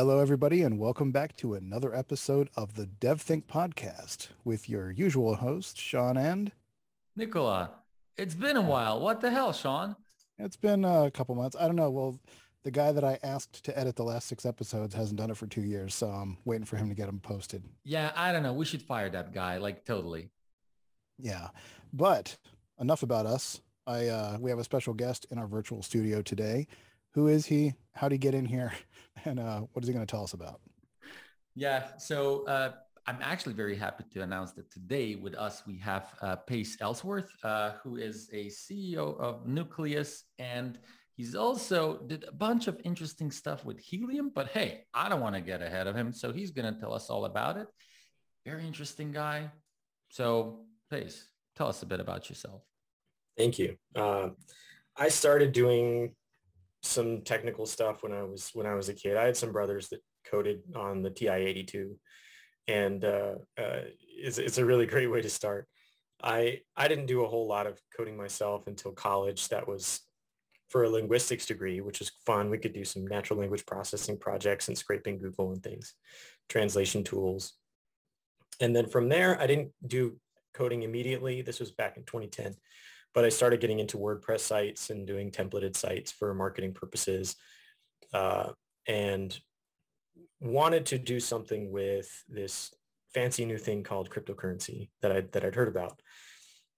Hello, everybody, and welcome back to another episode of the DevThink podcast with your usual host, Sean and Nicola. It's been a while. What the hell, Sean? It's been a couple months. I don't know. Well, the guy that I asked to edit the last six episodes hasn't done it for two years, so I'm waiting for him to get them posted. Yeah, I don't know. We should fire that guy, like totally. Yeah, but enough about us. I uh, we have a special guest in our virtual studio today. Who is he? How did he get in here? And uh, what is he going to tell us about? Yeah, so uh, I'm actually very happy to announce that today with us we have uh, Pace Ellsworth, uh, who is a CEO of Nucleus, and he's also did a bunch of interesting stuff with Helium. But hey, I don't want to get ahead of him, so he's going to tell us all about it. Very interesting guy. So Pace, tell us a bit about yourself. Thank you. Uh, I started doing some technical stuff when I was when I was a kid. I had some brothers that coded on the TI-82, and uh, uh, it's, it's a really great way to start. I I didn't do a whole lot of coding myself until college. That was for a linguistics degree, which was fun. We could do some natural language processing projects and scraping Google and things, translation tools. And then from there, I didn't do coding immediately. This was back in 2010 but I started getting into WordPress sites and doing templated sites for marketing purposes uh, and wanted to do something with this fancy new thing called cryptocurrency that, I, that I'd heard about.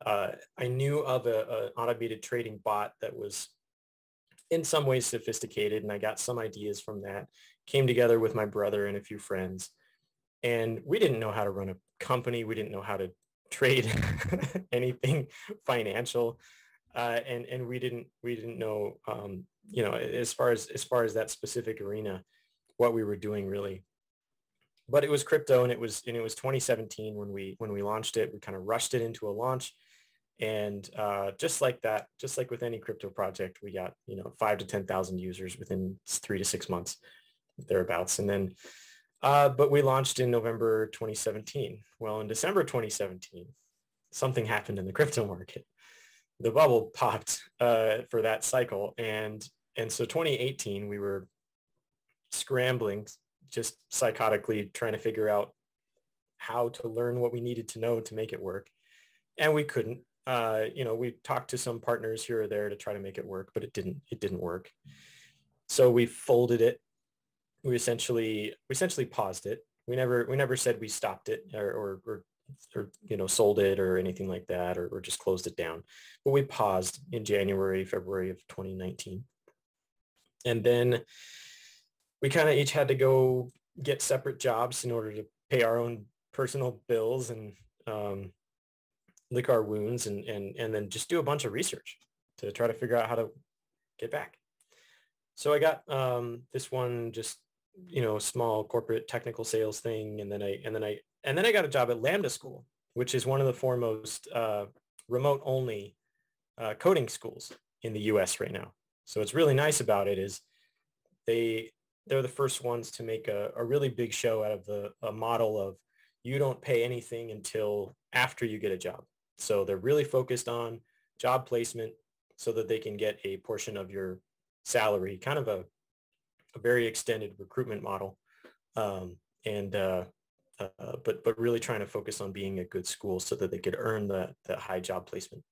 Uh, I knew of an automated trading bot that was in some ways sophisticated and I got some ideas from that, came together with my brother and a few friends. And we didn't know how to run a company. We didn't know how to trade anything financial uh, and and we didn't we didn't know um, you know as far as as far as that specific arena what we were doing really. But it was crypto and it was and it was 2017 when we when we launched it. We kind of rushed it into a launch. And uh, just like that just like with any crypto project we got you know five to ten thousand users within three to six months thereabouts. And then uh, but we launched in November 2017. Well, in December 2017, something happened in the crypto market. The bubble popped uh, for that cycle. And, and so 2018, we were scrambling, just psychotically trying to figure out how to learn what we needed to know to make it work. And we couldn't. Uh, you know, we talked to some partners here or there to try to make it work, but it didn't, it didn't work. So we folded it we essentially we essentially paused it. We never we never said we stopped it or or, or, or you know sold it or anything like that or, or just closed it down. But we paused in January, February of 2019. And then we kind of each had to go get separate jobs in order to pay our own personal bills and um, lick our wounds and, and, and then just do a bunch of research to try to figure out how to get back. So I got um, this one just you know, small corporate technical sales thing. And then I, and then I, and then I got a job at Lambda School, which is one of the foremost uh, remote only uh, coding schools in the US right now. So what's really nice about it is they, they're the first ones to make a, a really big show out of the a model of you don't pay anything until after you get a job. So they're really focused on job placement so that they can get a portion of your salary, kind of a a very extended recruitment model. Um, and uh, uh, but but really trying to focus on being a good school so that they could earn the, the high job placement.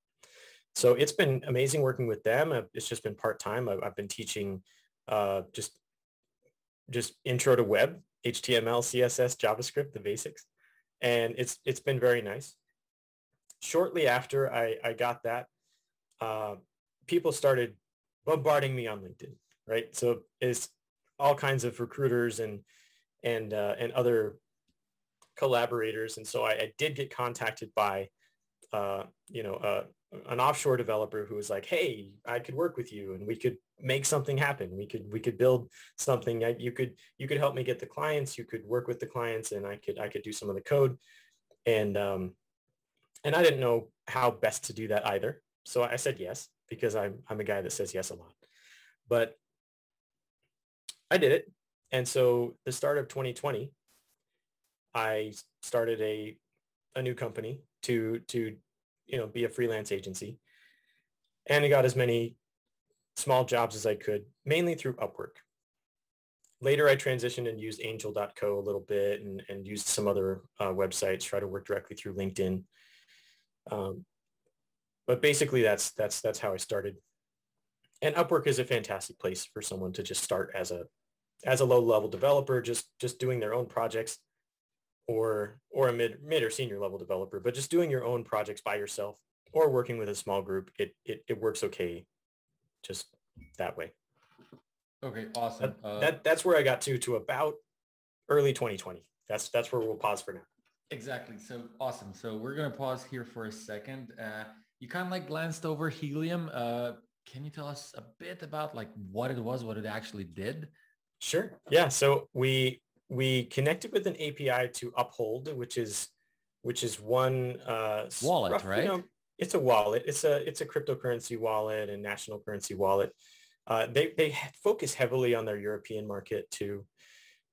So it's been amazing working with them. It's just been part-time. I've, I've been teaching uh, just just intro to web, HTML, CSS, JavaScript, the basics. And it's it's been very nice. Shortly after I, I got that, uh, people started bombarding me on LinkedIn, right? So it's all kinds of recruiters and and uh, and other collaborators. And so I, I did get contacted by uh, you know uh, an offshore developer who was like, "Hey, I could work with you, and we could make something happen. We could we could build something. I, you could you could help me get the clients. You could work with the clients, and I could I could do some of the code." And um, and I didn't know how best to do that either. So I said yes because I'm I'm a guy that says yes a lot. But I did it. And so the start of 2020, I started a, a new company to, to, you know, be a freelance agency. And I got as many small jobs as I could, mainly through Upwork. later I transitioned and used angel.co a little bit and, and used some other uh, websites, try to work directly through LinkedIn. Um, but basically that's, that's, that's how I started. And Upwork is a fantastic place for someone to just start as a, as a low level developer, just, just doing their own projects or, or a mid, mid or senior level developer, but just doing your own projects by yourself or working with a small group. It, it, it works okay just that way. Okay, awesome. That, Uh, that that's where I got to to about early 2020. That's that's where we'll pause for now. Exactly. So awesome. So we're gonna pause here for a second. Uh, you kind of like glanced over helium. Uh, can you tell us a bit about like what it was, what it actually did? Sure. Yeah. So we we connected with an API to Uphold, which is which is one uh, Wallet, rough- you right? know, it's a wallet. It's a it's a cryptocurrency wallet and national currency wallet. Uh, they they focus heavily on their European market too,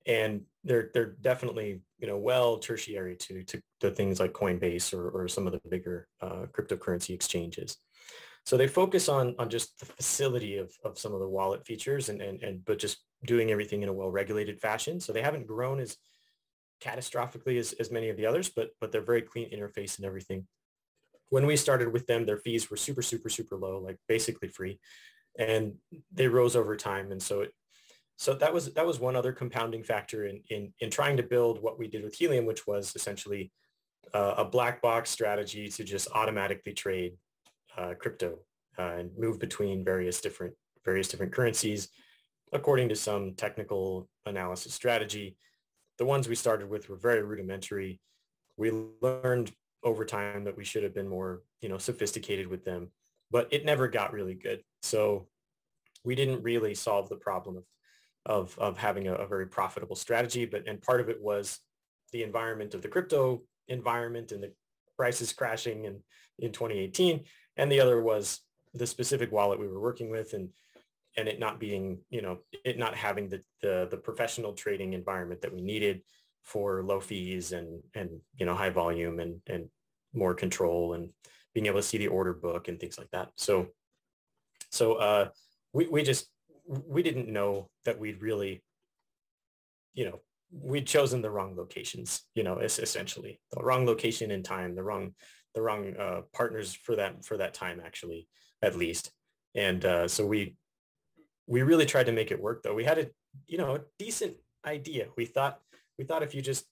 and they're they're definitely you know well tertiary to to, to things like Coinbase or or some of the bigger uh, cryptocurrency exchanges. So they focus on on just the facility of of some of the wallet features and and and but just doing everything in a well-regulated fashion. So they haven't grown as catastrophically as, as many of the others, but but they're very clean interface and everything. When we started with them, their fees were super, super, super low, like basically free. And they rose over time. And so it so that was that was one other compounding factor in in in trying to build what we did with Helium, which was essentially uh, a black box strategy to just automatically trade uh, crypto uh, and move between various different various different currencies according to some technical analysis strategy. The ones we started with were very rudimentary. We learned over time that we should have been more, you know, sophisticated with them, but it never got really good. So we didn't really solve the problem of of, of having a, a very profitable strategy. But and part of it was the environment of the crypto environment and the prices crashing in, in 2018. And the other was the specific wallet we were working with and and it not being, you know, it not having the, the, the professional trading environment that we needed for low fees and, and, you know, high volume and, and more control and being able to see the order book and things like that. So, so uh, we, we just, we didn't know that we'd really, you know, we'd chosen the wrong locations, you know, essentially the wrong location and time, the wrong, the wrong uh, partners for that, for that time, actually, at least. And uh, so we, we really tried to make it work though. We had a, you know, a decent idea. We thought, we thought if you just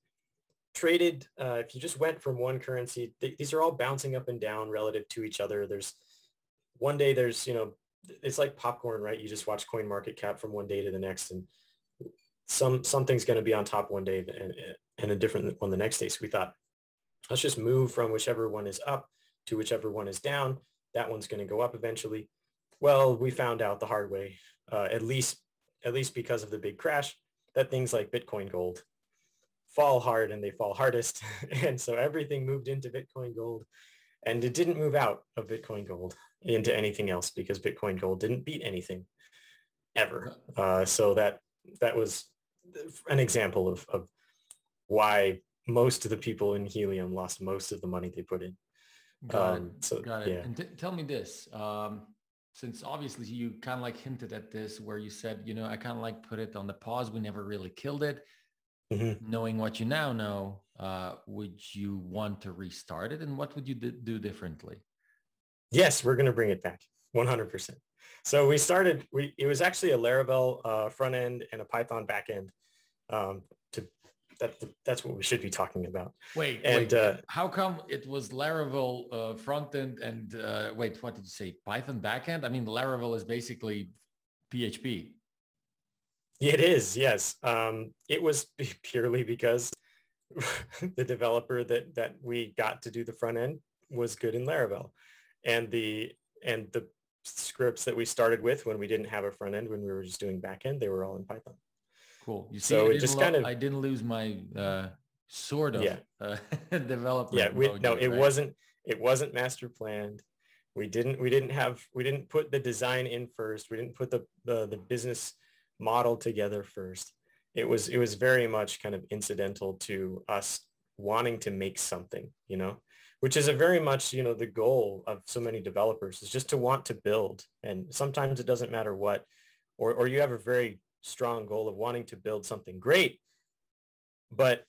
traded, uh, if you just went from one currency, th- these are all bouncing up and down relative to each other. There's one day there's, you know, it's like popcorn, right? You just watch coin market cap from one day to the next and some, something's going to be on top one day and, and a different one the next day. So we thought, let's just move from whichever one is up to whichever one is down. That one's going to go up eventually. Well, we found out the hard way, uh, at least at least because of the big crash, that things like Bitcoin Gold fall hard and they fall hardest. and so everything moved into Bitcoin Gold and it didn't move out of Bitcoin Gold into anything else because Bitcoin Gold didn't beat anything ever. Uh, so that that was an example of, of why most of the people in Helium lost most of the money they put in. Got Um, it. so, Got it. yeah. And t- tell me this, um, since obviously you kind of like hinted at this where you said, you know, I kind of like put it on the pause. We never really killed it. Mhm. Knowing what you now know, uh, would you want to restart it? And what would you d- do differently? Yes, we're going to bring it back 100%. So we started, we, it was actually a Laravel uh, front end and a Python back end. Um, to, that, that's what we should be talking about. Wait, And wait. uh, How come it was Laravel uh, front end and uh, wait, what did you say? Python backend? I mean, Laravel is basically PHP. it is, yes. Um, it was purely because the developer that, that we got to do the front end was good in Laravel. And the, and the scripts that we started with when we didn't have a front end, when we were just doing back end, they were all in Python. Cool. You see, So I it didn't just lo- kind of- I didn't lose my uh, sort of Yeah. uh, development. yeah we no it right? wasn't it wasn't master planned we didn't we didn't have we didn't put the design in first we didn't put the the, the business model together first it was it was very much kind of incidental to us wanting to make something you know which is a very much you know the goal of so many developers is just to want to build and sometimes it doesn't matter what or or you have a very strong goal of wanting to build something great, but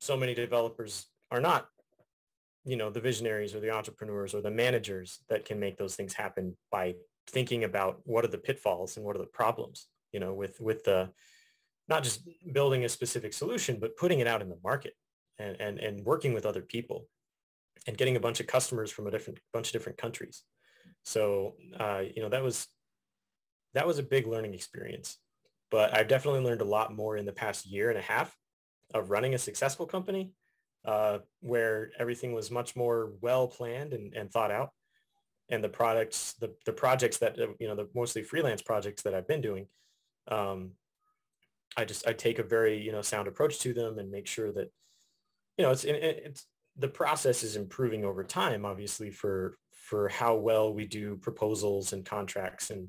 so many developers are not, you know, the visionaries or the entrepreneurs or the managers that can make those things happen by thinking about what are the pitfalls and what are the problems, you know, with, with the, not just building a specific solution, but putting it out in the market and, and, and working with other people and getting a bunch of customers from a different bunch of different countries. So, uh, you know, that was, that was a big learning experience, but I've definitely learned a lot more in the past year and a half of running a successful company uh, where everything was much more well planned and, and thought out. And the products, the, the projects that, uh, you know, the mostly freelance projects that I've been doing, um, I just, I take a very, you know, sound approach to them and make sure that, you know, it's, it's, the process is improving over time, obviously for, for how well we do proposals and contracts and,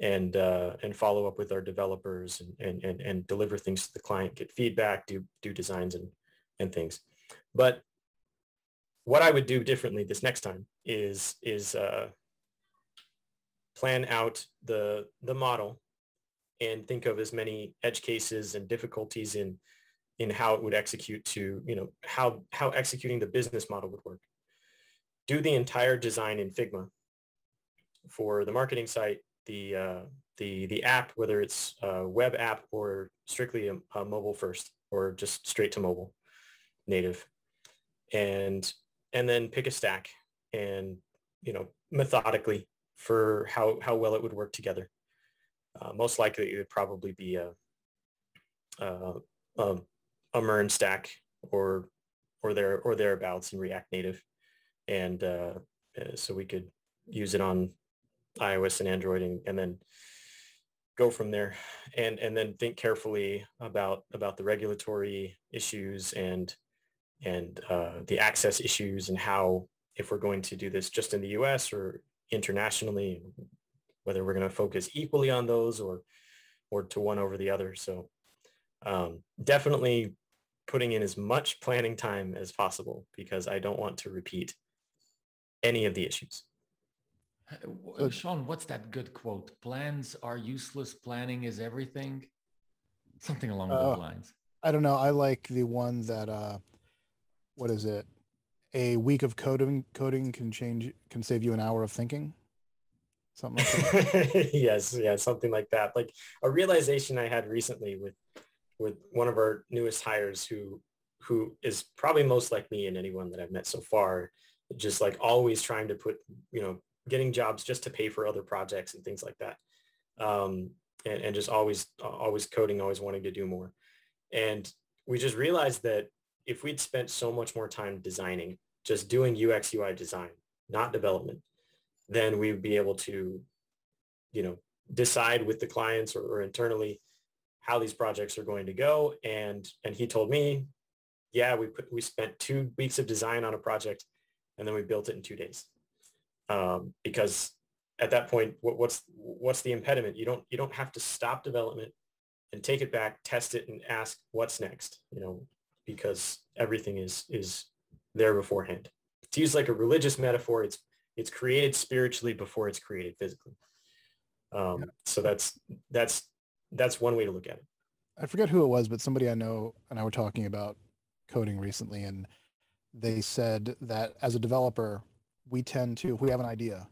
and uh, and follow up with our developers and, and, and, and deliver things to the client, get feedback, do do designs and and things. But what I would do differently this next time is is uh, plan out the the model and think of as many edge cases and difficulties in in how it would execute to you know how how executing the business model would work. Do the entire design in Figma for the marketing site the uh, the the app, whether it's a web app or strictly a, a mobile first or just straight to mobile native, and and then pick a stack and you know methodically for how how well it would work together. Uh, most likely, it would probably be a a, a, a MERN stack or or there or thereabouts in React Native, and uh, uh so we could use it on iOS and Android and, and then go from there and and then think carefully about about the regulatory issues and and uh, the access issues and how if we're going to do this just in the US or internationally whether we're going to focus equally on those or or to one over the other so um, definitely putting in as much planning time as possible because I don't want to repeat any of the issues. Uh, Sean, what's that good quote? Plans are useless. Planning is everything. Something along uh, those lines. I don't know. I like the one that, uh, what is it? A week of coding coding can change can save you an hour of thinking. Something like that. yes, yeah, something like that. Like a realization I had recently with with one of our newest hires who who is probably most like me and anyone that I've met so far, just like always trying to put, you know, getting jobs just to pay for other projects and things like that. Um, and, and just always, always coding, always wanting to do more. And we just realized that if we'd spent so much more time designing, just doing UX UI design, not development, then we'd be able to, you know, decide with the clients or, or internally how these projects are going to go. And and he told me, yeah, we put we spent two weeks of design on a project and then we built it in two days um, because at that point, what, what's what's the impediment? You don't you don't have to stop development and take it back, test it, and ask what's next. You know, because everything is is there beforehand. To use like a religious metaphor, it's it's created spiritually before it's created physically. Um, so that's that's that's one way to look at it. I forget who it was, but somebody I know and I were talking about coding recently, and they said that as a developer, we tend to, if we have an idea,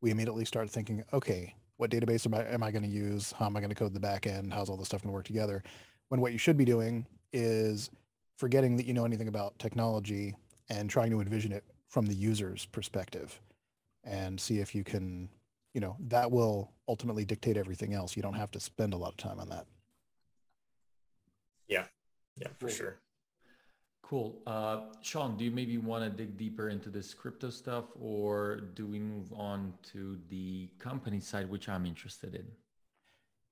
we immediately start thinking, okay, what database am I, am I going to use? How am I going to code the back end? How's all this stuff going to work together? When what you should be doing is forgetting that you know anything about technology and trying to envision it from the user's perspective and see if you can, you know, that will ultimately dictate everything else. You don't have to spend a lot of time on that. Yeah. Yeah, for sure. Cool. Uh, Sean, do you maybe want to dig deeper into this crypto stuff or do we move on to the company side, which I'm interested in?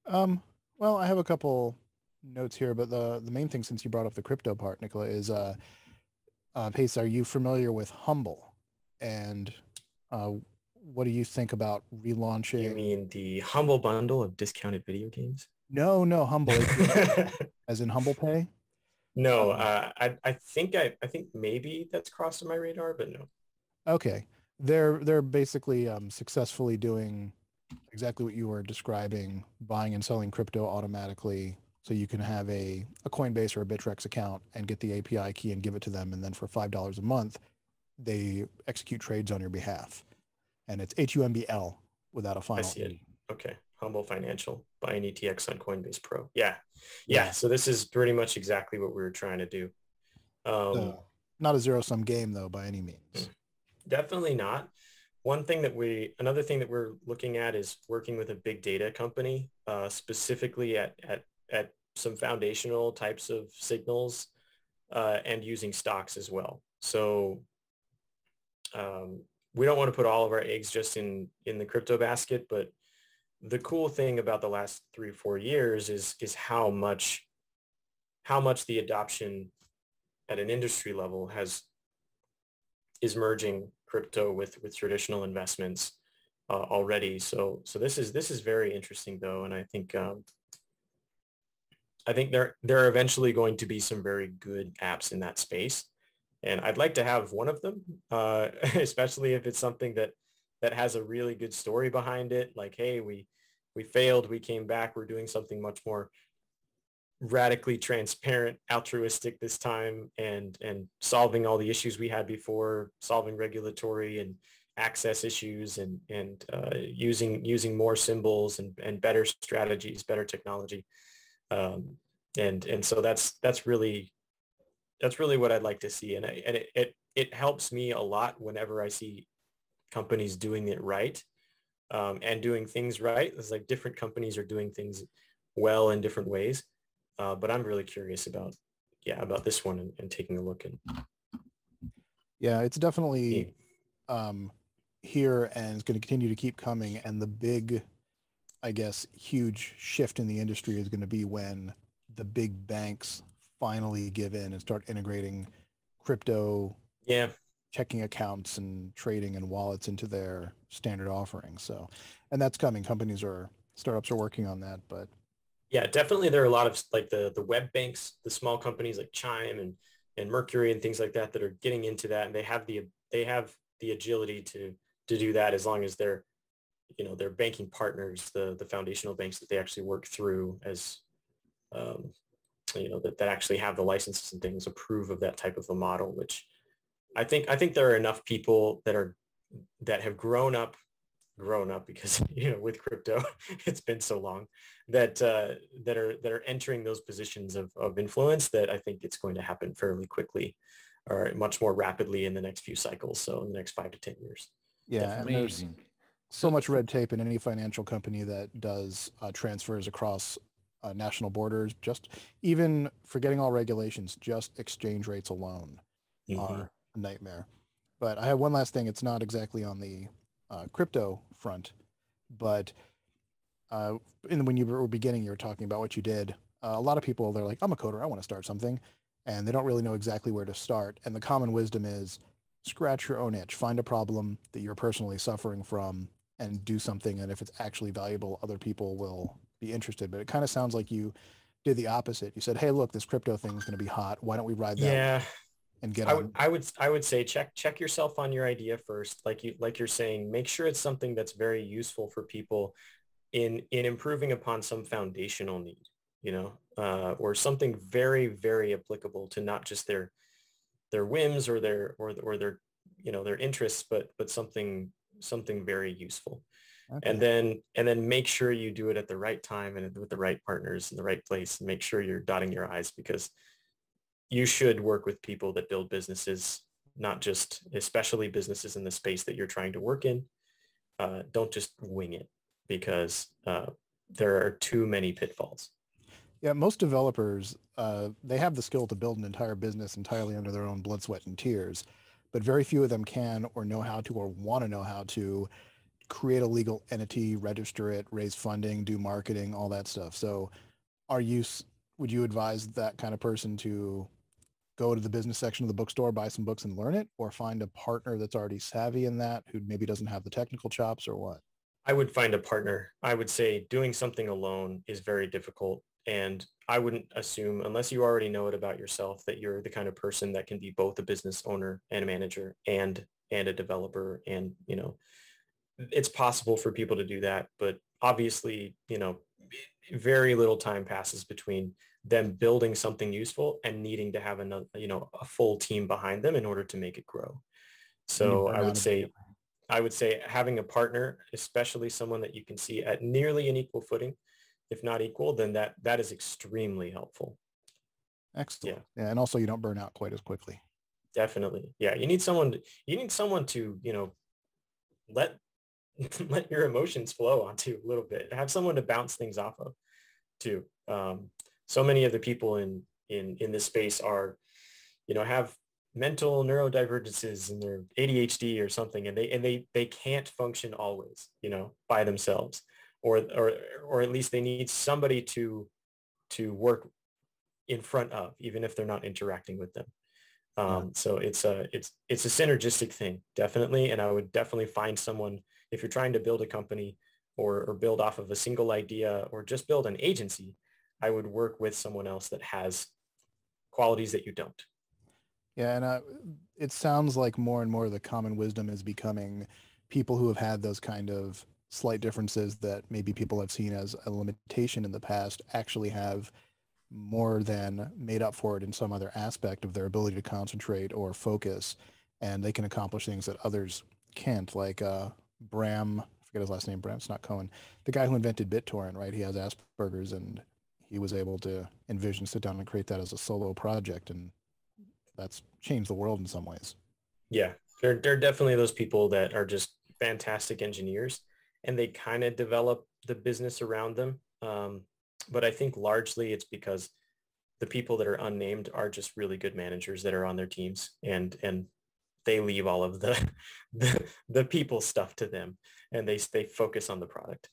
Um, well, I have a couple notes here, but the, the main thing since you brought up the crypto part, Nicola, is uh, uh, Pace, are you familiar with Humble? And uh, what do you think about relaunching? You mean the Humble bundle of discounted video games? No, no, Humble, as in Humble Pay? No, uh, I I think I I think maybe that's crossed my radar, but no. Okay, they're they're basically um, successfully doing exactly what you were describing, buying and selling crypto automatically. So you can have a, a Coinbase or a Bittrex account and get the API key and give it to them. And then for $5 a month, they execute trades on your behalf. And it's HUMBL without a final. I see it. Okay. Humble Financial buying ETX on Coinbase Pro. Yeah. Yeah. So this is pretty much exactly what we were trying to do. Um, not a zero sum game though, by any means. Definitely not. One thing that we, another thing that we're looking at is working with a big data company, uh, specifically at, at, at some foundational types of signals uh, and using stocks as well. So um, we don't want to put all of our eggs just in, in the crypto basket, but the cool thing about the last three or four years is, is how much, how much the adoption at an industry level has is merging crypto with with traditional investments uh, already. So so this is this is very interesting though, and I think um, I think there there are eventually going to be some very good apps in that space, and I'd like to have one of them, uh, especially if it's something that that has a really good story behind it. Like, hey, we we failed, we came back, we're doing something much more radically transparent, altruistic this time and and solving all the issues we had before, solving regulatory and access issues and and uh, using using more symbols and, and better strategies, better technology. Um, and and so that's that's really that's really what I'd like to see. And I, and it, it it helps me a lot whenever I see companies doing it right um, and doing things right. It's like different companies are doing things well in different ways. Uh, but I'm really curious about, yeah, about this one and, and taking a look and Yeah, it's definitely um, here and it's going to continue to keep coming. And the big, I guess, huge shift in the industry is going to be when the big banks finally give in and start integrating crypto yeah, checking accounts and trading and wallets into their standard offerings. So, and that's coming. Companies are startups are working on that, but yeah, definitely there are a lot of like the the web banks, the small companies like Chime and and Mercury and things like that that are getting into that, and they have the they have the agility to to do that as long as they're you know their banking partners, the the foundational banks that they actually work through as um, you know that, that actually have the licenses and things approve of that type of a model, which I think I think there are enough people that are that have grown up grown up because you know with crypto it's been so long that uh, that are that are entering those positions of, of influence that I think it's going to happen fairly quickly or much more rapidly in the next few cycles. So in the next five to ten years. yeah, Amazing. so much red tape in any financial company that does uh, transfers across uh, national borders. Just even forgetting all regulations, just exchange rates alone Mhm. are nightmare. But I have one last thing. It's not exactly on the uh, crypto front, but uh, in, when you were beginning, you were talking about what you did. Uh, a lot of people, they're like, I'm a coder. I want to start something. And they don't really know exactly where to start. And the common wisdom is scratch your own itch. Find a problem that you're personally suffering from and do something. And if it's actually valuable, other people will be interested. But it kind of sounds like you did the opposite. You said, hey, look, this crypto thing is going to be hot. Why don't we ride that Yeah, and get I on? would I would I would say check check yourself on your idea first. Like you like you're saying, make sure it's something that's very useful for people in in improving upon some foundational need, you know, uh, or something very very applicable to not just their their whims or their or or their you know their interests, but but something something very useful. Okay. And then and then make sure you do it at the right time and with the right partners in the right place and make sure you're dotting your I's because you should work with people that build businesses, not just especially businesses in the space that you're trying to work in. Uh, don't just wing it because uh, there are too many pitfalls. Yeah, most developers, uh, they have the skill to build an entire business entirely under their own blood, sweat, and tears, but very few of them can or know how to or want to know how to create a legal entity, register it, raise funding, do marketing, all that stuff. So, are you? Would you advise that kind of person to go to the business section of the bookstore, buy some books, and learn it, or find a partner that's already savvy in that who maybe doesn't have the technical chops, or what? I would find a partner. I would say doing something alone is very difficult. And I wouldn't assume, unless you already know it about yourself, that you're the kind of person that can be both a business owner and a manager and and a developer. And, you know, it's possible for people to do that, but obviously, you know, very little time passes between them building something useful and needing to have another, you know, a full team behind them in order to make it grow. So I would say, I would say having a partner, especially someone that you can see at nearly an equal footing, if not equal, then that that is extremely helpful. Excellent. Yeah. yeah. And also you don't burn out quite as quickly. Definitely. Yeah. You need someone, to, you need someone to, you know, let, let your emotions flow onto a little bit. Have someone to bounce things off of too. Um, so many of the people in, in, in this space are, you know, have mental neurodivergences and their ADHD or something, and they, and they, they can't function always, you know, by themselves or, or, or at least they need somebody to, to work in front of, even if they're not interacting with them. Um, yeah. So it's a it's it's a synergistic thing, definitely. And I would definitely find someone if you're trying to build a company or or build off of a single idea or just build an agency. I would work with someone else that has qualities that you don't. Yeah, and uh, it sounds like more and more the common wisdom is becoming people who have had those kind of slight differences that maybe people have seen as a limitation in the past actually have more than made up for it in some other aspect of their ability to concentrate or focus and they can accomplish things that others can't like uh, bram forget his last name bram it's not cohen the guy who invented bittorrent right he has asperger's and he was able to envision sit down and create that as a solo project and that's changed the world in some ways yeah there, there are definitely those people that are just fantastic engineers and they kind of develop the business around them um, but I think largely it's because the people that are unnamed are just really good managers that are on their teams and and they leave all of the the, the people stuff to them and they they focus on the product.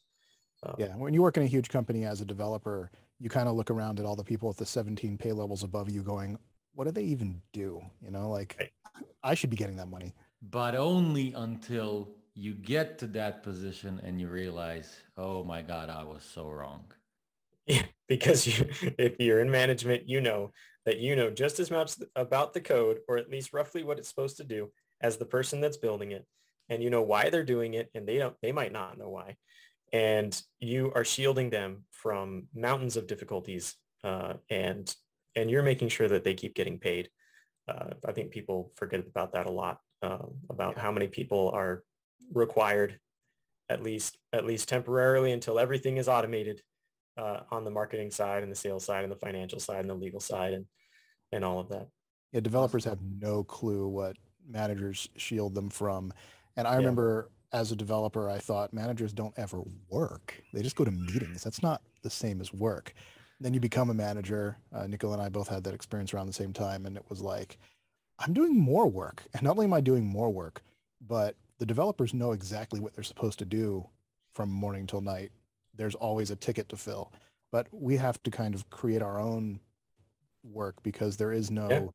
Um, yeah, when you work in a huge company as a developer, you kind of look around at all the people at the 17 pay levels above you going, what do they even do? You know, like right. I should be getting that money. But only until you get to that position and you realize, oh my God, I was so wrong. Yeah, because you, if you're in management, you know that you know just as much about the code or at least roughly what it's supposed to do as the person that's building it. And you know why they're doing it and they don't, they might not know why. And you are shielding them from mountains of difficulties uh, and, and you're making sure that they keep getting paid. Uh, I think people forget about that a lot, uh, about how many people are required at least at least temporarily until everything is automated uh, on the marketing side and the sales side and the financial side and the legal side and and all of that. Yeah, developers have no clue what managers shield them from. And I yeah. As a developer, I thought managers don't ever work. They just go to meetings. That's not the same as work. Then you become a manager. Uh, and I both had that experience around the same time. And it was like, I'm doing more work. And not only am I doing more work, but the developers know exactly what they're supposed to do from morning till night there's always a ticket to fill. But we have to kind of create our own work because there is no, yeah.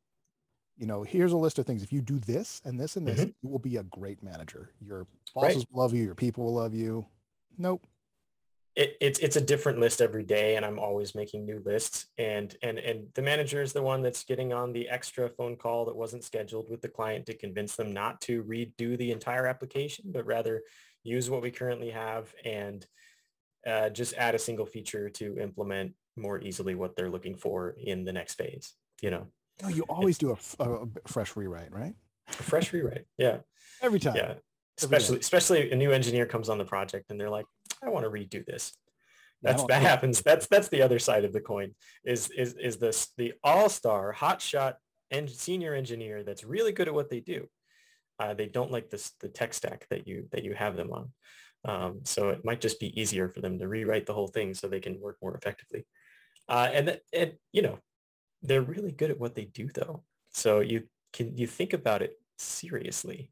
You know, here's a list of things. If you do this and this and this, mm-hmm. you will be a great manager. Your bosses right. will love you. Your people will love you. Nope. It, it's it's a different list every day and i'm always making new lists and and and the manager is the one that's getting on the extra phone call that wasn't scheduled with the client to convince them not to redo the entire application but rather use what we currently have and uh, just add a single feature to implement more easily what they're looking for in the next phase, you know? No, you always do a, a, fresh rewrite, right? A fresh rewrite. Yeah. Every time. Yeah. Especially, especially a new engineer comes on the project and they're like, I want to redo this. That's that happens. That's that's the other side of the coin. Is is is this the all-star hotshot and senior engineer that's really good at what they do. Uh, they don't like this the tech stack that you that you have them on. Um, so it might just be easier for them to rewrite the whole thing so they can work more effectively. Uh, and, and, you know, they're really good at what they do though. So you can, you think about it seriously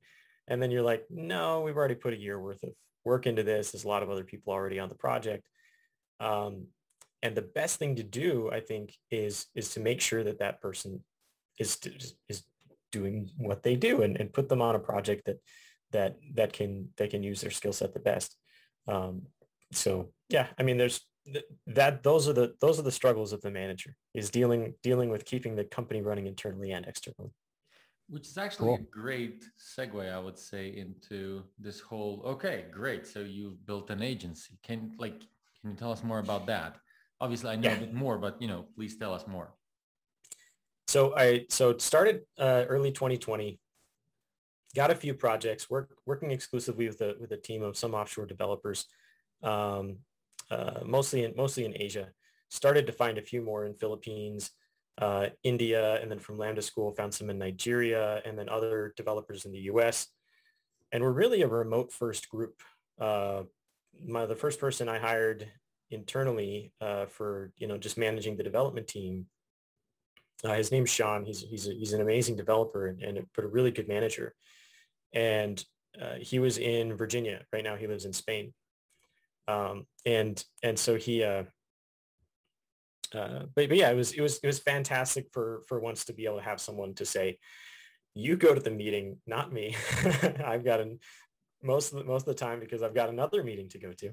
and then you're like, no, we've already put a year worth of work into this. There's a lot of other people already on the project. Um, and the best thing to do, I think, is is to make sure that that person is is doing what they do and, and put them on a project that that that can that can use their skill set the best. Um, so yeah, I mean, there's that those are the those are the struggles of the manager is dealing dealing with keeping the company running internally and externally. which is actually cool. a great segue, I would say, into this whole. Okay, great. So you've built an agency. Can like can you tell us more about that? Obviously, I know yeah. a bit more, but you know, please tell us more. So I so it started uh, early 2020. Got a few projects. Work working exclusively with a with a team of some offshore developers, um, uh, mostly in mostly in Asia. Started to find a few more in Philippines, uh, India, and then from Lambda School found some in Nigeria, and then other developers in the U.S. And we're really a remote first group. Uh, my the first person I hired internally uh, for you know just managing the development team. Uh, his name's Sean. He's he's a, he's an amazing developer and, and but a really good manager. And uh, he was in Virginia. Right now, he lives in Spain. Um, and and so he. Uh, uh, but, but yeah, it was it was it was fantastic for for once to be able to have someone to say, you go to the meeting, not me. I've got an most of the, most of the time because I've got another meeting to go to.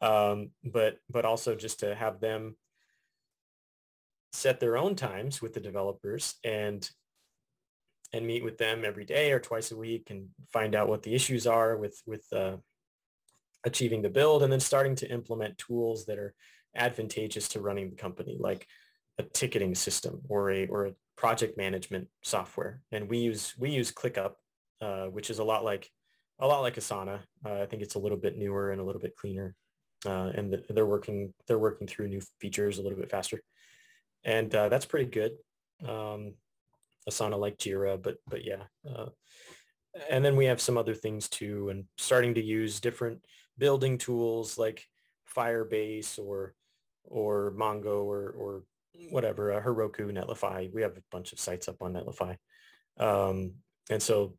Um, but but also just to have them set their own times with the developers and and meet with them every day or twice a week and find out what the issues are with with uh, achieving the build and then starting to implement tools that are advantageous to running the company like a ticketing system or a or a project management software and we use we use ClickUp uh, which is a lot like a lot like Asana. Uh, I think it's a little bit newer and a little bit cleaner, uh, and the, they're working they're working through new features a little bit faster, and uh, that's pretty good. Um, Asana like Jira, but but yeah, uh, and then we have some other things too, and starting to use different building tools like Firebase or or Mongo or or whatever, uh, Heroku, Netlify. We have a bunch of sites up on Netlify. Um, and so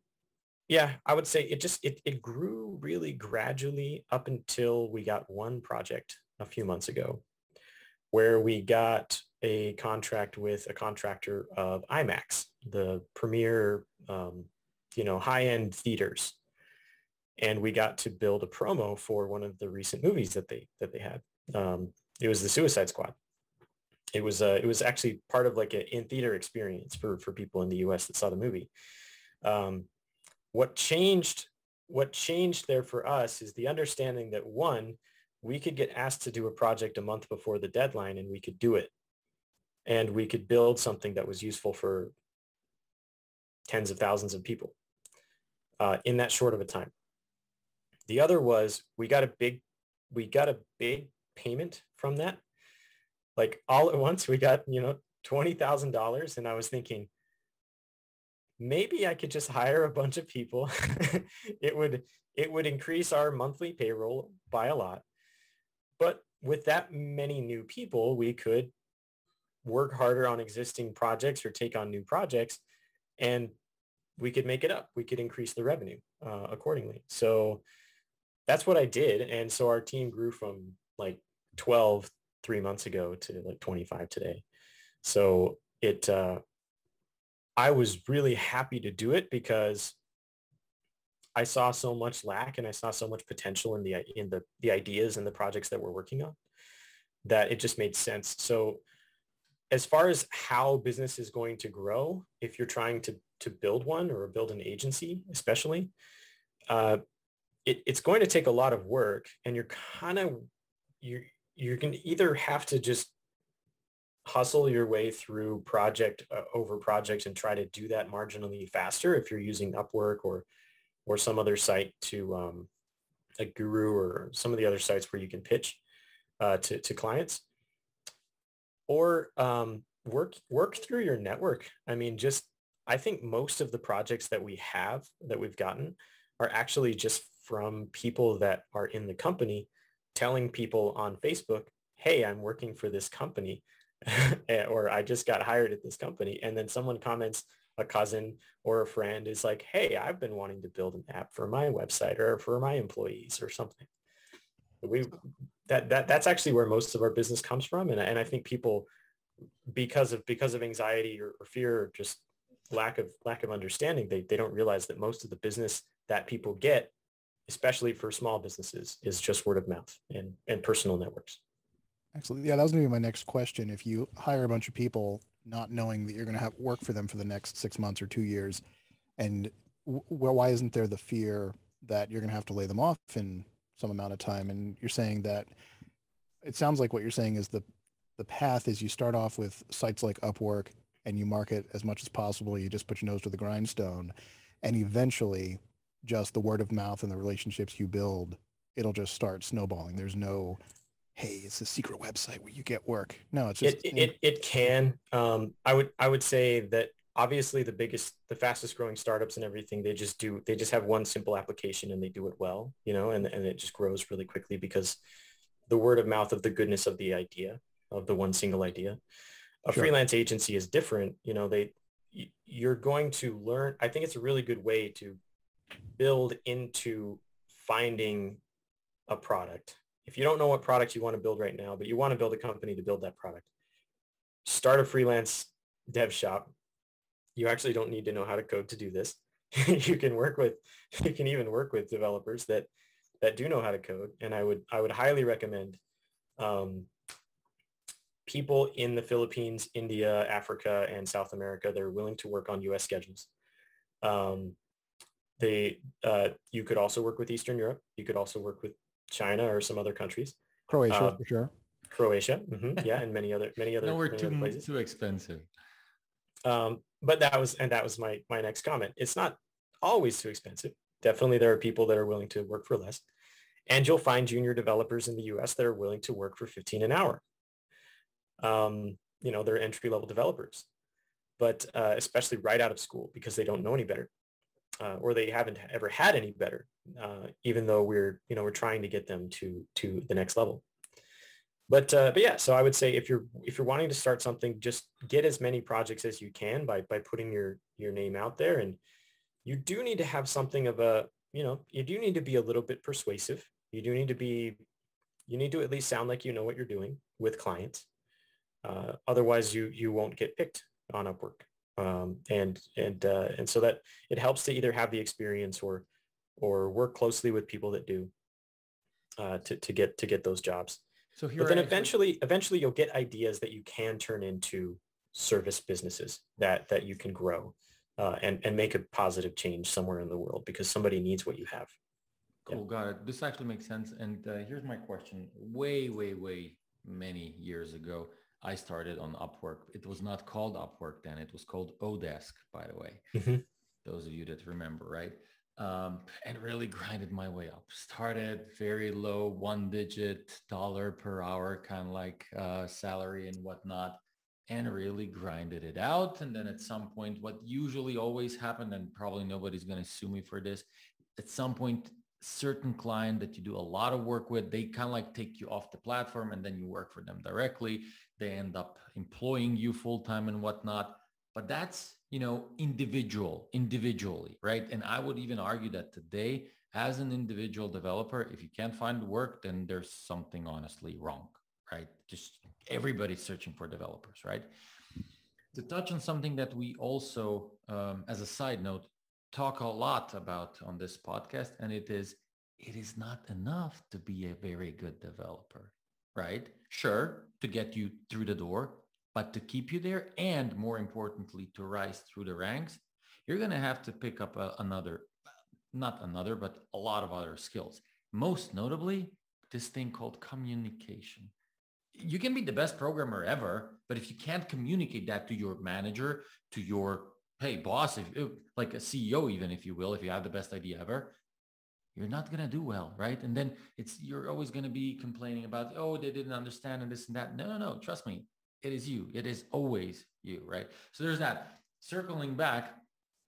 yeah, I would say it just it, it grew really gradually up until we got one project a few months ago where we got a contract with a contractor of IMAX, the premier, um, you know, high-end theaters. And we got to build a promo for one of the recent movies that they that they had. Um, it was the Suicide Squad. It was uh, it was actually part of like an in theater experience for for people in the U.S. that saw the movie. Um, what changed what changed there for us is the understanding that one, we could get asked to do a project a month before the deadline and we could do it. And we could build something that was useful for tens of thousands of people uh, in that short of a time. The other was we got a big, we got a big payment from that. Like all at once, we got, you know, $20,000. And I was thinking, maybe I could just hire a bunch of people. it would it would increase our monthly payroll by a lot. But with that many new people, we could work harder on existing projects or take on new projects and we could make it up. We could increase the revenue uh, accordingly. So that's what I did. And so our team grew from like 12 three months ago to like 25 today. So it, uh, I was really happy to do it because I saw so much lack and I saw so much potential in the in the the ideas and the projects that we're working on that it just made sense. So as far as how business is going to grow, if you're trying to to build one or build an agency, especially, uh, it, it's going to take a lot of work, and you're kind of you're you're going to either have to just hustle your way through project uh, over project and try to do that marginally faster if you're using Upwork or or some other site to um, a guru or some of the other sites where you can pitch uh, to, to clients or um, work work through your network. I mean, just I think most of the projects that we have that we've gotten are actually just from people that are in the company telling people on Facebook, hey, I'm working for this company. Eh, or I just got hired at this company. And then someone comments, a cousin or a friend is like, hey, I've been wanting to build an app for my website or for my employees or something. We that that that's actually where most of our business comes from. And, and I think people because of because of anxiety or, or fear or just lack of lack of understanding, they, they don't realize that most of the business that people get, especially for small businesses, is just word of mouth and, and personal networks. Excellent. Yeah, that was going to be my next question. If you hire a bunch of people not knowing that you're going to have work for them for the next six months or two years, And well, why isn't there the fear that you're going to have to lay them off in some amount of time? And you're saying that it sounds like what you're saying is the the path is you start off with sites like Upwork and you market as much as possible. You just put your nose to the grindstone, and eventually, just the word of mouth and the relationships you build, it'll just start snowballing. There's no hey, it's a secret website where you get work. No, it's just it it, it can. Um, I would I would say that obviously the biggest the fastest growing startups and everything they just do they just have one simple application and they do it well you know and, and it just grows really quickly because the word of mouth of the goodness of the idea of the one single idea a sure. freelance agency is different you know they you're going to learn i think it's a really good way to build into finding a product if you don't know what product you want to build right now but you want to build a company to build that product start a freelance dev shop you actually don't need to know how to code to do this you can work with you can even work with developers that that do know how to code and i would i would highly recommend um, people in the Philippines, India, Africa, and South America They're willing to work on U.S. schedules. Um, they, uh, you could also work with Eastern Europe. You could also work with China or some other countries. Croatia, uh, for sure. Croatia, mm-hmm, yeah, and many other many other. no, we're too other places. too expensive. Um, but that was and that was my my next comment. It's not always too expensive. Definitely, there are people that are willing to work for less, and you'll find junior developers in the U.S. that are willing to work for 15 an hour um, you know, they're entry level developers, but uh, especially right out of school because they don't know any better. Uh, or they haven't ever had any better, uh, even though we're, you know, we're trying to get them to to the next level. But uh, but yeah, so I would say if you're if you're wanting to start something, just get as many projects as you can by by putting your your name out there, and you do need to have something of a, you know, you do need to be a little bit persuasive. You do need to be, you need to at least sound like you know what you're doing with clients. Uh, otherwise, you you won't get picked on Upwork. Um, and and uh, and so that it helps to either have the experience or or work closely with people that do uh, to to get to get those jobs. So here, but then eventually, eventually, you'll get ideas that you can turn into service businesses that that you can grow uh, and and make a positive change somewhere in the world because somebody needs what you have. Cool, yeah. got it. This actually makes sense. And uh, here's my question: way, way, way many years ago, I started on Upwork. It was not called Upwork then. It was called oDesk, by the way. Mm-hmm. Those of you that remember, right? Um, and really grinded my way up. Started very low, one digit dollar per hour, kind of like uh, salary and whatnot, and really grinded it out. And then at some point, what usually always happened, and probably nobody's going to sue me for this, at some point certain client that you do a lot of work with, they kind of like take you off the platform and then you work for them directly. They end up employing you full time and whatnot. But that's, you know, individual, individually, right? And I would even argue that today, as an individual developer, if you can't find work, then there's something honestly wrong, right? Just everybody's searching for developers, right? To touch on something that we also, um, as a side note, talk a lot about on this podcast, and it is it is not enough to be a very good developer, right? Sure, to get you through the door, but to keep you there and more importantly, to rise through the ranks, you're going to have to pick up a, another, not another, but a lot of other skills. Most notably, this thing called communication. You can be the best programmer ever, but if you can't communicate that to your manager, to your hey boss if like a ceo even if you will if you have the best idea ever you're not going to do well right? And then it's you're always going to be complaining about oh they didn't understand and this and that. No no no trust me it is you it is always you right? So there's that. Circling back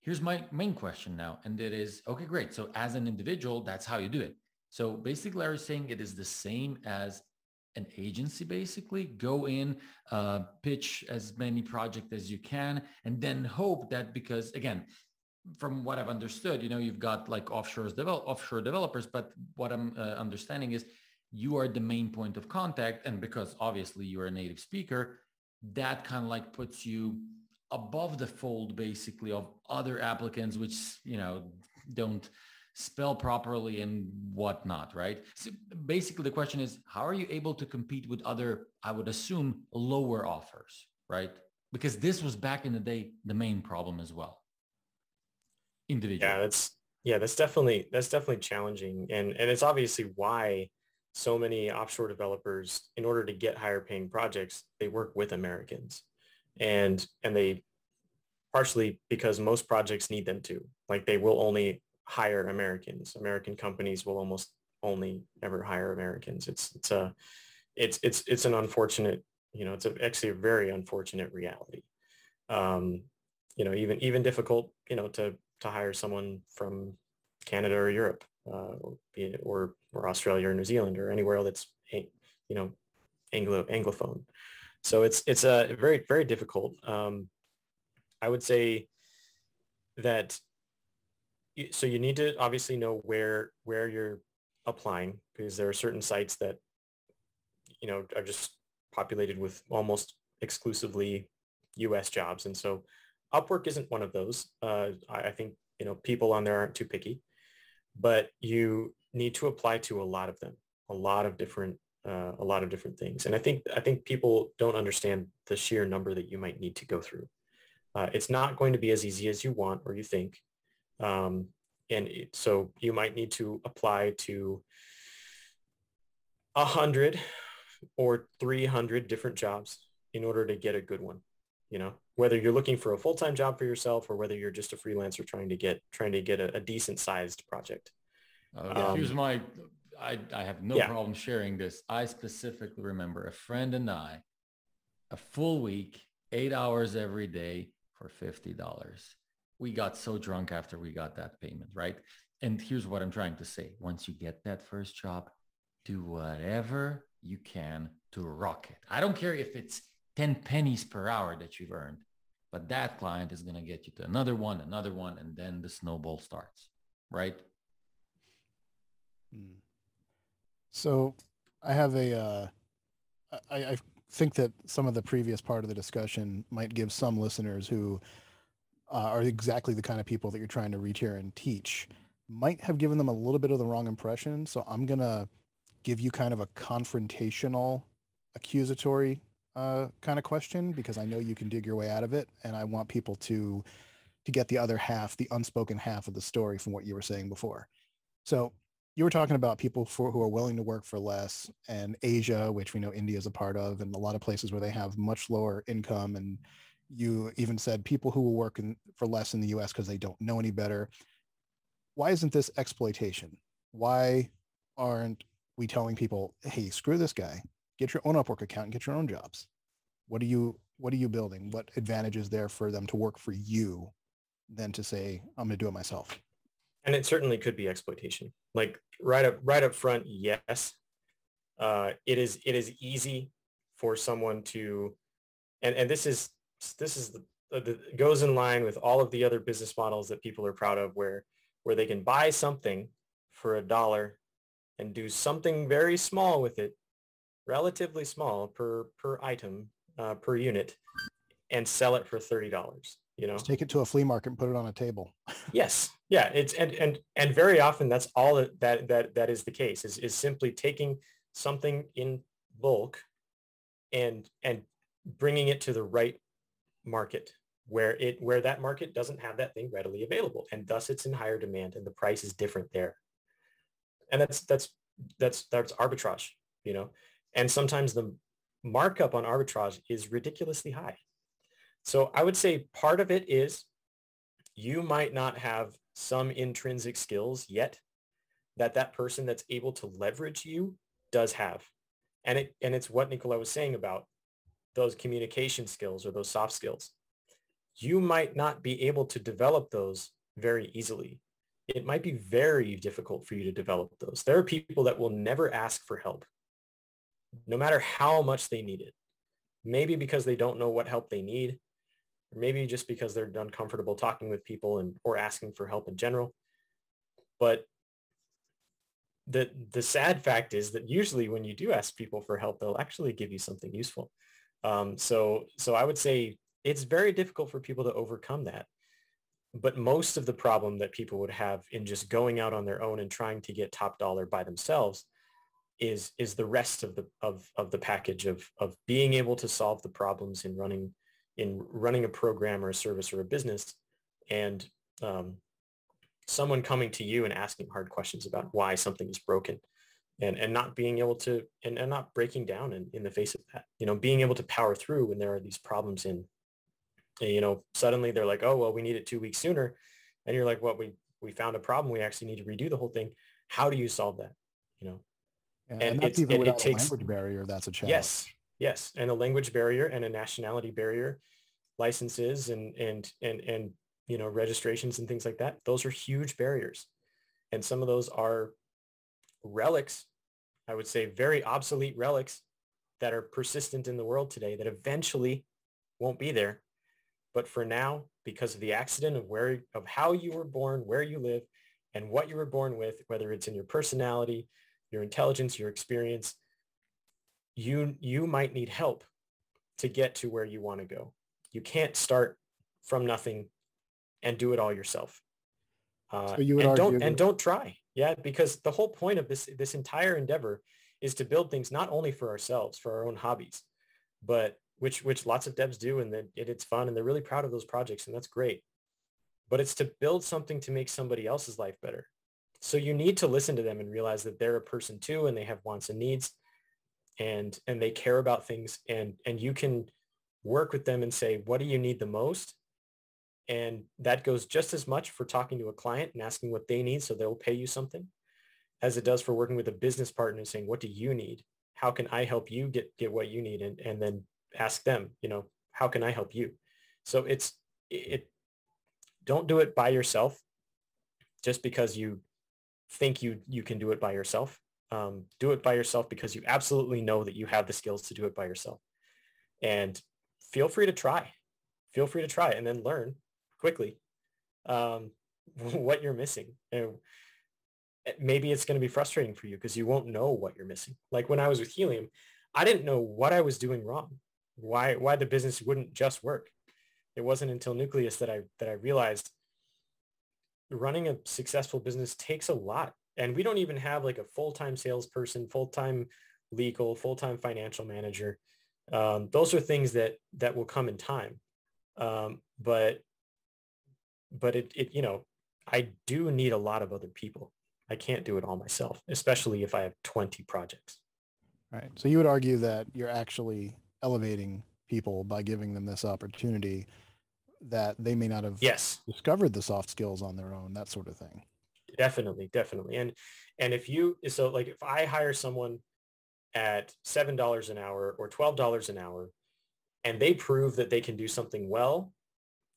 here's my main question now and it is okay great so as an individual that's how you do it. So basically was saying it is the same as an agency basically. Go in uh, pitch as many projects as you can and then hope that because again from what i've understood you know you've got like offshore develop, offshore developers but what i'm uh, understanding is you are the main point of contact and because obviously you're a native speaker that kind of like puts you above the fold basically of other applicants which you know don't spell properly and whatnot, right? So basically the question is, how are you able to compete with other, I would assume, lower offers, right? Because this was back in the day, the main problem as well. Individual. Yeah, that's yeah, that's definitely that's definitely challenging, and and it's obviously why so many offshore developers, in order to get higher paying projects, they work with Americans, and and they partially because most projects need them to. Like they will only hire Americans. American companies will almost only ever hire Americans. It's it's a it's it's it's an unfortunate you know it's a, actually a very unfortunate reality. Um, you know even even difficult you know to to hire someone from Canada or Europe uh, or, or Australia or New Zealand or anywhere that's you know Anglo anglophone. So it's it's a very very difficult. Um, I would say that so you need to obviously know where where you're applying because there are certain sites that you know are just populated with almost exclusively U.S. jobs, and so Upwork isn't one of those. Uh, I, I think you know people on there aren't too picky, but you need to apply to a lot of them, a lot of different uh, a lot of different things, and I think I think people don't understand the sheer number that you might need to go through. Uh, it's not going to be as easy as you want or you think. Um, and it, so you might need to apply to a hundred or 300 different jobs in order to get a good one. You know, whether you're looking for a full-time job for yourself or whether you're just a freelancer trying to get trying to get a, a decent sized project. Okay. Um, Here's my, I, I have no yeah. problem sharing this. I specifically remember a friend and I, a full week, eight hours every day for $50 we got so drunk after we got that payment, right? And here's what I'm trying to say. Once you get that first job, do whatever you can to rock it. I don't care if it's 10 pennies per hour that you've earned, but that client is going to get you to another one, another one, and then the snowball starts, right? Hmm. So I have a, uh, I, I think that some of the previous part of the discussion might give some listeners who uh, are exactly the kind of people that you're trying to reach here and teach might have given them a little bit of the wrong impression. So I'm going to give you kind of a confrontational, accusatory uh, kind of question because I know you can dig your way out of it. And I want people to to get the other half, the unspoken half of the story from what you were saying before. So you were talking about people for, who are willing to work for less and Asia, which we know India is a part of, and a lot of places where they have much lower income and you even said people who will work in, for less in the US because they don't know any better. Why isn't this exploitation? Why aren't we telling people, hey, screw this guy, get your own Upwork account and get your own jobs? What are you what are you building? What advantage is there for them to work for you than to say, I'm gonna do it myself? And it certainly could be exploitation. Like right up right up front, yes. Uh, it is it is easy for someone to and, and this is this is the, the goes in line with all of the other business models that people are proud of where where they can buy something for a dollar and do something very small with it relatively small per per item uh, per unit and sell it for $30 you know? Just take it to a flea market and put it on a table. Yes. Yeah it's and and and very often that's all that that that, that is the case is is simply taking something in bulk and and bringing it to the right market where it where that market doesn't have that thing readily available and thus it's in higher demand and the price is different there. And that's that's that's that's arbitrage you know and sometimes the markup on arbitrage is ridiculously high so i would say part of it is you might not have some intrinsic skills yet that that person that's able to leverage you does have and it and it's what nicola was saying about those communication skills or those soft skills. You might not be able to develop those very easily. It might be very difficult for you to develop those. There are people that will never ask for help, no matter how much they need it. Maybe because they don't know what help they need, or maybe just because they're uncomfortable talking with people and or asking for help in general. But the the sad fact is that usually when you do ask people for help, they'll actually give you something useful. Um, so, so I would say it's very difficult for people to overcome that. But most of the problem that people would have in just going out on their own and trying to get top dollar by themselves is is the rest of the of, of the package of of being able to solve the problems in running in running a program or a service or a business and um, someone coming to you and asking hard questions about why something is broken and, and not being able to, and, and not breaking down in, in the face of that, you know, being able to power through when there are these problems in, you know, suddenly they're like, oh, well, we need it two weeks sooner. And you're like, well, we, we found a problem. We actually need to redo the whole thing. How do you solve that? You know? And, and that's even without it takes, a language barrier. That's a challenge. Yes. Yes. And a language barrier and a nationality barrier, licenses and, and, and, and, you know, registrations and things like that. Those are huge barriers. And some of those are relics, I would say very obsolete relics that are persistent in the world today that eventually won't be there. But for now, because of the accident of where, of how you were born, where you live, and what you were born with, whether it's in your personality, your intelligence, your experience, you, you might need help to get to where you want to go. You can't start from nothing and do it all yourself. Uh, so you and don't and don't try. Yeah, because the whole point of this this entire endeavor is to build things not only for ourselves, for our own hobbies, but which which lots of devs do, and that it, it's fun, and they're really proud of those projects, and that's great. But it's to build something to make somebody else's life better. So you need to listen to them and realize that they're a person too, and they have wants and needs, and and they care about things, and and you can work with them and say, what do you need the most? And that goes just as much for talking to a client and asking what they need so they'll pay you something as it does for working with a business partner and saying, what do you need? How can I help you get, get what you need? And, and then ask them, you know, how can I help you? So it's, it, don't do it by yourself just because you think you, you can do it by yourself. Um, do it by yourself because you absolutely know that you have the skills to do it by yourself. And feel free to try. Feel free to try and then learn quickly um, what you're missing. And maybe it's going to be frustrating for you because you won't know what you're missing. Like when I was with Helium, I didn't know what I was doing wrong, why why the business wouldn't just work. It wasn't until Nucleus that I that I realized running a successful business takes a lot. And we don't even have like a full-time salesperson, full-time legal, full-time financial manager. Um, those are things that that will come in time. Um, but but it, it, you know, I do need a lot of other people. I can't do it all myself, especially if I have 20 projects. Right. So you would argue that you're actually elevating people by giving them this opportunity that they may not have yes. discovered the soft skills on their own, that sort of thing. Definitely, definitely. And and if you so like if I hire someone at seven dollars an hour or twelve dollars an hour and they prove that they can do something well,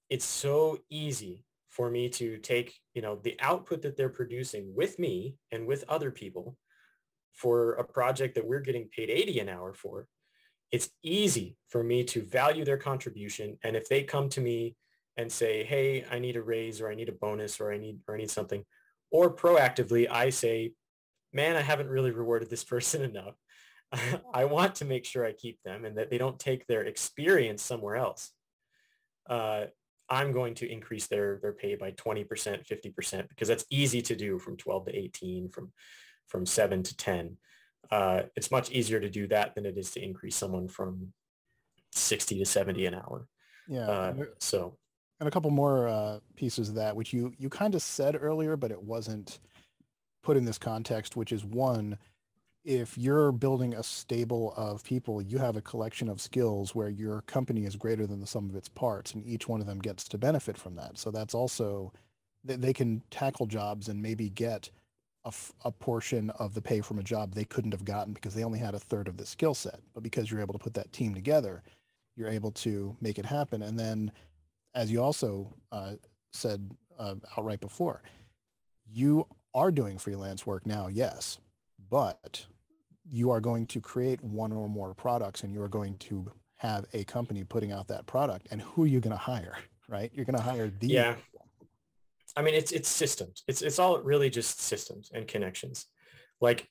it's so easy for me to take, you know, the output that they're producing with me and with other people for a project that we're getting paid 80 an hour for. It's easy for me to value their contribution. And if they come to me and say, hey, I need a raise or I need a bonus or I need, or I need something, or proactively, I say, man, I haven't really rewarded this person enough. I want to make sure I keep them and that they don't take their experience somewhere else. Uh, I'm going to increase their their pay by 20%, 50% because that's easy to do from 12 to 18, from from 7 to 10. Uh, it's much easier to do that than it is to increase someone from 60 to 70 an hour. Yeah. Uh, so and a couple more uh, pieces of that, which you you kind of said earlier, but it wasn't put in this context, which is one, if you're building a stable of people, you have a collection of skills where your company is greater than the sum of its parts, and each one of them gets to benefit from that. So that's also they can tackle jobs and maybe get a, a portion of the pay from a job they couldn't have gotten because they only had a third of the skill set. But because you're able to put that team together, you're able to make it happen. And then, as you also uh, said uh, outright before, you are doing freelance work now, yes, but you are going to create one or more products and you're going to have a company putting out that product and who are you going to hire right you're going to hire the yeah i mean it's it's systems it's it's all really just systems and connections like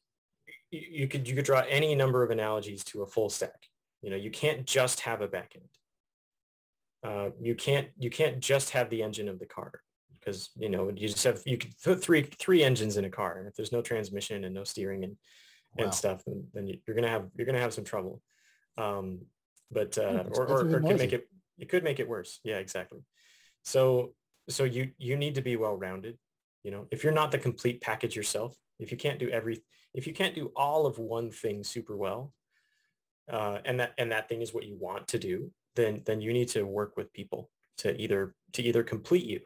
you could you could draw any number of analogies to a full stack you know you can't just have a backend uh, you can't you can't just have the engine of the car because you know you just have you could put three three engines in a car and if there's no transmission and no steering and wow. and stuff, then, then you're gonna have you're gonna have some trouble. Um, but uh, or, or, or could make it you could make it worse. Yeah, exactly. So so you you need to be well rounded. You know, if you're not the complete package yourself, if you can't do every, if you can't do all of one thing super well, uh, and that and that thing is what you want to do, then then you need to work with people to either to either complete you,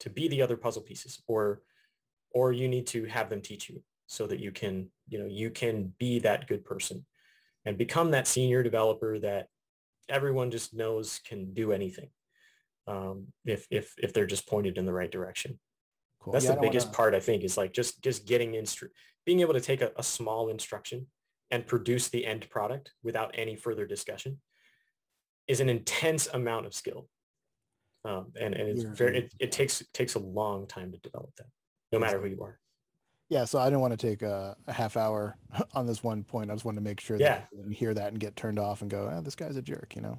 to be the other puzzle pieces, or or you need to have them teach you so that you can you know you can be that good person and become that senior developer that everyone just knows can do anything um, if if if they're just pointed in the right direction. Cool. That's yeah, the biggest wanna... part I think is like just just getting instru- being able to take a, a small instruction and produce the end product without any further discussion is an intense amount of skill. Um, and, and it's very, it, it takes, it takes a long time to develop that, no matter who you are. Yeah. So I didn't want to take a, a half hour on this one point. I just wanted to make sure yeah. that and hear that and get turned off and go, oh, this guy's a jerk, you know?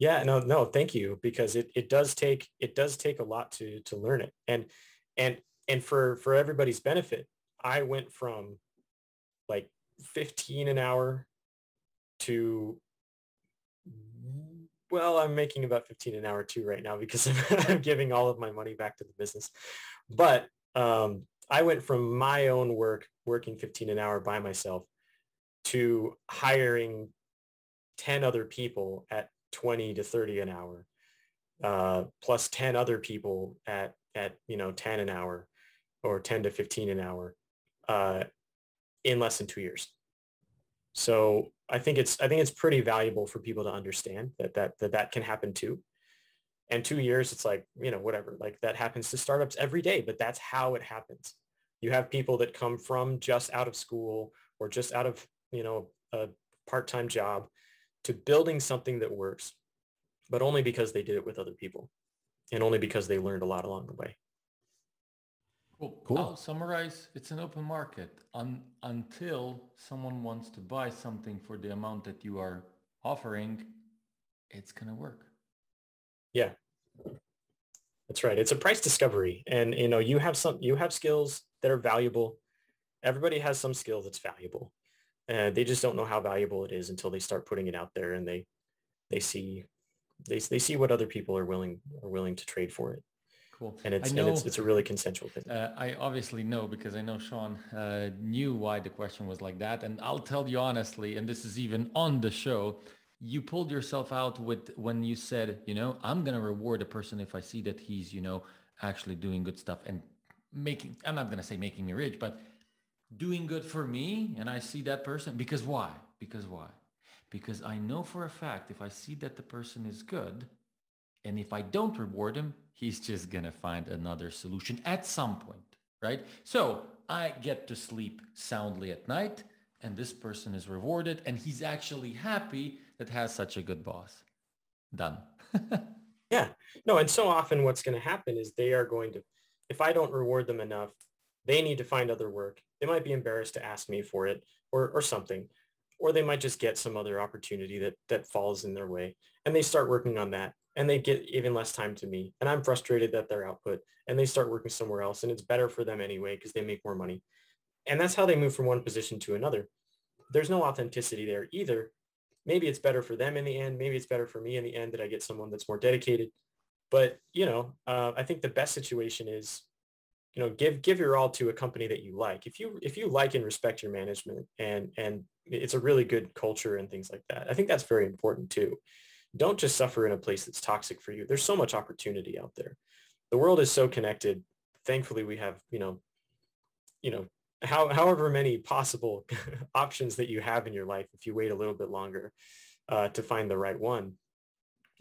Yeah, no, no, thank you. Because it, it does take, it does take a lot to, to learn it. And, and, and for, for everybody's benefit, I went from like 15 an hour to well i'm making about 15 an hour too right now because i'm giving all of my money back to the business but um, i went from my own work working 15 an hour by myself to hiring 10 other people at 20 to 30 an hour uh, plus 10 other people at at you know 10 an hour or 10 to 15 an hour uh, in less than two years. So I think it's I think it's pretty valuable for people to understand that that that, that can happen too. And two years, it's like, you know, whatever, like that happens to startups every day, but that's how it happens. You have people that come from just out of school or just out of, you know, a part-time job to building something that works, but only because they did it with other people and only because they learned a lot along the way. Cool. cool. I'll summarize. It's an open market Un- until someone wants to buy something for the amount that you are offering. It's gonna work. Yeah, that's right. It's a price discovery, and you know you have some you have skills that are valuable. Everybody has some skill that's valuable, and they just don't know how valuable it is until they start putting it out there and they they see they they see what other people are willing are willing to trade for it. Cool. And it's, know, and it's, it's a really consensual thing. Uh, I obviously know because I know Sean uh, knew why the question was like that. And I'll tell you honestly, and this is even on the show, you pulled yourself out with when you said, you know, I'm going to reward a person if I see that he's, you know, actually doing good stuff and making, I'm not going to say making me rich, but doing good for me. And I see that person because why? Because why? Because I know for a fact, if I see that the person is good, and if I don't reward him, he's just going to find another solution at some point, right? So I get to sleep soundly at night and this person is rewarded and he's actually happy that has such a good boss. Done. yeah. No, and so often what's going to happen is they are going to, if I don't reward them enough, they need to find other work. They might be embarrassed to ask me for it or, or something, or they might just get some other opportunity that, that falls in their way. And they start working on that and they get even less time to me and i'm frustrated that their output and they start working somewhere else and it's better for them anyway because they make more money. And that's how they move from one position to another. There's no authenticity there either. Maybe it's better for them in the end maybe it's better for me in the end that i get someone that's more dedicated. But you know uh, i think the best situation is you know give give your all to a company that you like if you if you like and respect your management and and it's a really good culture and things like that i think that's very important too don't just suffer in a place that's toxic for you. There's so much opportunity out there. The world is so connected. Thankfully, we have, you know, you know, how, however many possible options that you have in your life, if you wait a little bit longer uh, to find the right one,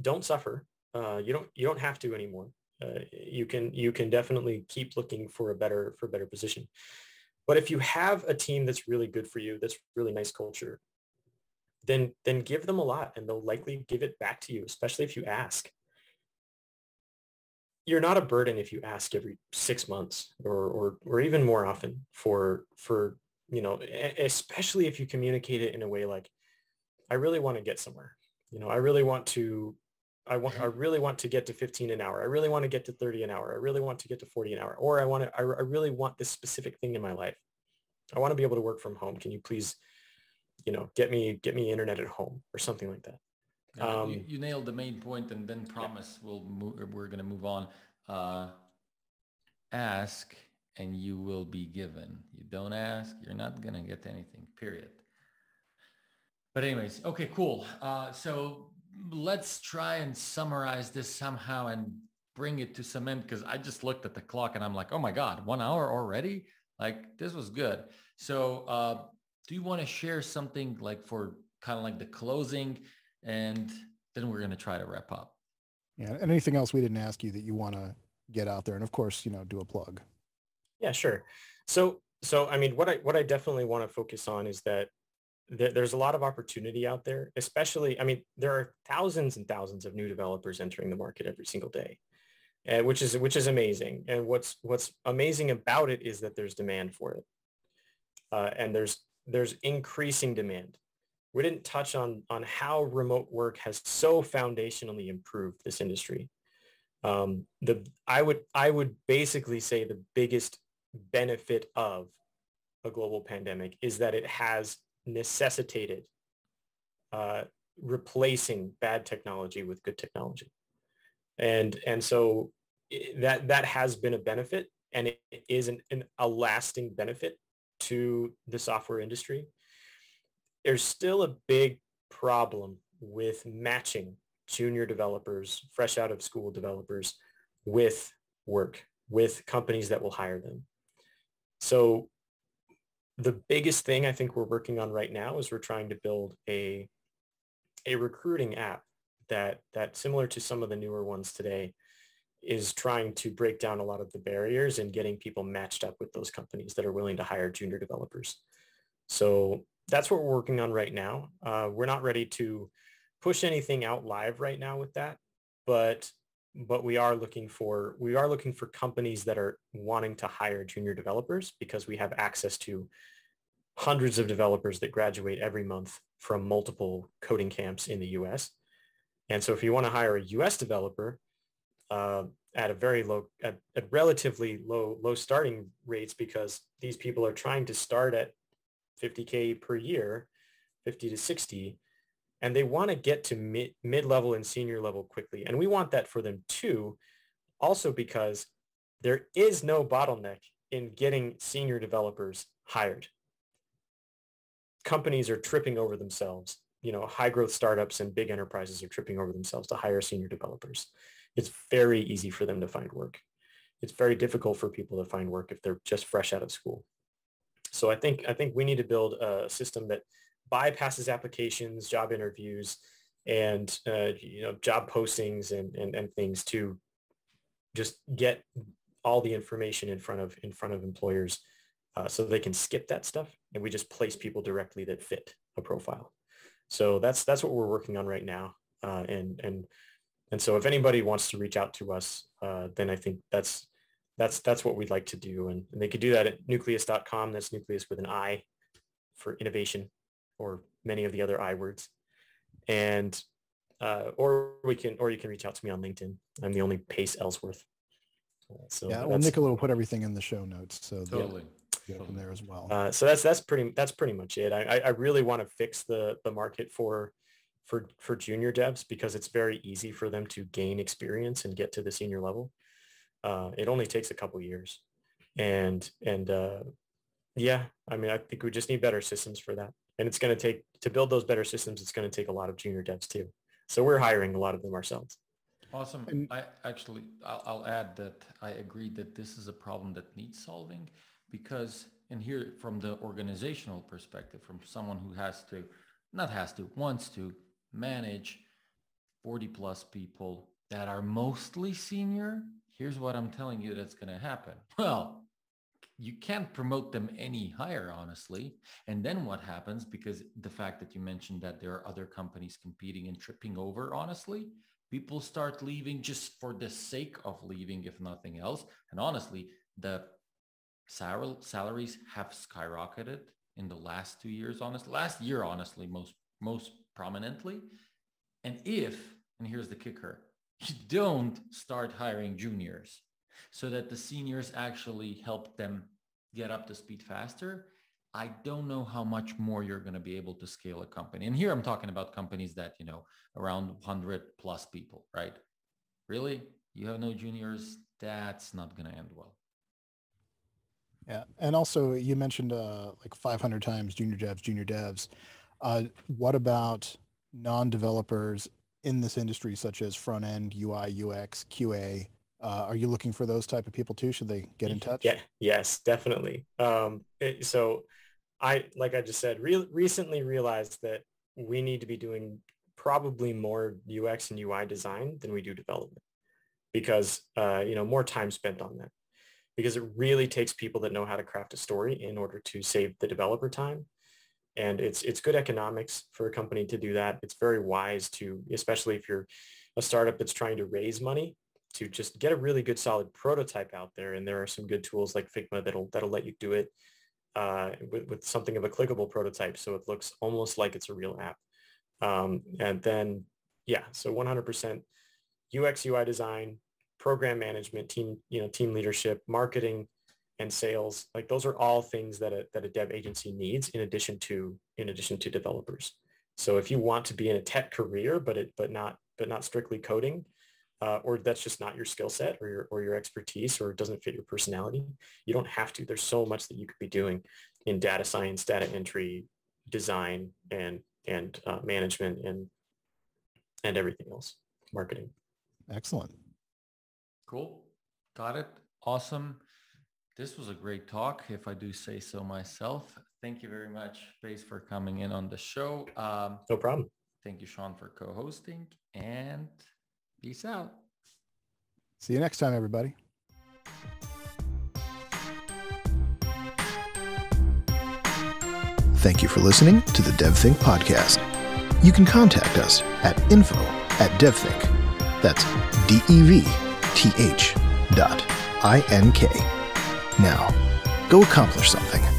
don't suffer. Uh, you don't, you don't have to anymore. Uh, you can, you can definitely keep looking for a better, for a better position. But if you have a team that's really good for you, that's really nice culture, then then give them a lot and they'll likely give it back to you, especially if you ask. You're not a burden if you ask every six months or or, or even more often for for you know especially if you communicate it in a way like I really want to get somewhere. You know, I really want to I want I really want to get to 15 an hour. I really want to get to 30 an hour. I really want to get to 40 an hour. Or I want to I, I really want this specific thing in my life. I want to be able to work from home. Can you please you know, get me get me internet at home or something like that. Yeah, um, you, you, nailed the main point, and then promise yeah. we'll move, we're going to move on. Uh, ask and you will be given. You don't ask, you're not going to get anything, period. But anyways, okay, cool. Uh, so let's try and summarize this somehow and bring it to some end because I just looked at the clock and I'm like, oh my God, one hour already? Like this was good. So uh, do you want to share something like for kind of like the closing and then we're going to try to wrap up. Yeah. Anything else we didn't ask you that you want to get out there? And of course, you know, do a plug. Yeah, sure. So, so, I mean, what I, what I definitely want to focus on is that there's a lot of opportunity out there, especially, I mean, there are thousands and thousands of new developers entering the market every single day, uh, which is, which is amazing. And what's, what's amazing about it is that there's demand for it. Uh, and there's, there's increasing demand. We didn't touch on, on how remote work has so foundationally improved this industry. Um, the, I would, I would basically say the biggest benefit of a global pandemic is that it has necessitated uh, replacing bad technology with good technology. And, and so that, that has been a benefit and it is an, an, a lasting benefit to the software industry. There's still a big problem with matching junior developers, fresh out of school developers with work, with companies that will hire them. So the biggest thing I think we're working on right now is we're trying to build a a recruiting app that that similar to some of the newer ones today is trying to break down a lot of the barriers and getting people matched up with those companies that are willing to hire junior developers. So that's what we're working on right now. Uh, we're not ready to push anything out live right now with that, but but we are looking for we are looking for companies that are wanting to hire junior developers because we have access to hundreds of developers that graduate every month from multiple coding camps in the US. And so if you want to hire a US developer uh, at a very low, at, at relatively low, low starting rates because these people are trying to start at 50K per year, 50 to 60, and they want to get to mid, mid-level and senior level quickly. And we want that for them too, also because there is no bottleneck in getting senior developers hired. Companies are tripping over themselves. You know, high growth startups and big enterprises are tripping over themselves to hire senior developers. It's very easy for them to find work. It's very difficult for people to find work if they're just fresh out of school. So I think I think we need to build a system that bypasses applications, job interviews, and uh, you know job postings and, and and things to just get all the information in front of in front of employers uh, so they can skip that stuff and we just place people directly that fit a profile. So that's that's what we're working on right now uh, and and and so if anybody wants to reach out to us uh, then i think that's that's that's what we'd like to do and, and they could do that at nucleus.com that's nucleus with an i for innovation or many of the other I words. And uh, or we can or you can reach out to me on LinkedIn. I'm the only Pace Ellsworth. So yeah, well, Nicola will put everything in the show notes, so totally get from there as well. Uh, so that's that's pretty that's pretty much it. I I really want to fix the the market for for for junior devs because it's very easy for them to gain experience and get to the senior level. Uh, it only takes a couple years, and and uh, yeah, I mean I think we just need better systems for that and it's going to take to build those better systems it's going to take a lot of junior devs too. So we're hiring a lot of them ourselves. Awesome. And, i actually I'll, I'll, add that i agree that this is a problem that needs solving because and here from the organizational perspective from someone who has to not has to wants to manage 40 plus people that are mostly senior here's what i'm telling you that's going to happen. Well you can't promote them any higher, honestly. And then what happens? Because the fact that you mentioned that there are other companies competing and tripping over, honestly, people start leaving just for the sake of leaving, if nothing else. And honestly, the sal- salaries have skyrocketed in the last two years. Honestly, last year, honestly, most most prominently. And if, and here's the kicker, you don't start hiring juniors so that the seniors actually help them get up to speed faster, I don't know how much more you're going to be able to scale a company. And here I'm talking about companies that, you know, around 100 plus people, right? Really? You have no juniors? That's not going to end well. Yeah, and also you mentioned uh, like 500 times junior devs, junior devs. Uh, what about non-developers in this industry, such as front end, UI, UX, QA? Uh, are you looking for those type of people too? Should they get in touch? Yeah, yes, definitely. Um, it, so I, like I just said, re- recently realized that we need to be doing probably more UX and UI design than we do development because, uh, you know, more time spent on that because it really takes people that know how to craft a story in order to save the developer time. And it's, it's good economics for a company to do that. It's very wise to, especially if you're a startup that's trying to raise money, to just get a really good solid prototype out there. And there are some good tools like Figma that'll, that'll let you do it uh, with, with something of a clickable prototype. So it looks almost like it's a real app. Um, and then, yeah, so 100% UX, UI design, program management, team, you know, team leadership, marketing, and sales. Like those are all things that a, that a dev agency needs in addition to in addition to developers. So if you want to be in a tech career, but it but not but not strictly coding, uh, or that's just not your skill set or your or your expertise, or it doesn't fit your personality, you don't have to. There's so much that you could be doing in data science, data entry, design, and and uh, management and and everything else, marketing. Excellent. Cool. Got it. Awesome. This was a great talk, if I do say so myself. Thank you very much, Pace, for coming in on the show. Um, no problem. Thank you, Sean, for co-hosting, and peace out. See you next time, everybody. Thank you for listening to the DevThink podcast. You can contact us at info at devthink. That's D-E-V-T-H dot I-N-K. Now, go accomplish something.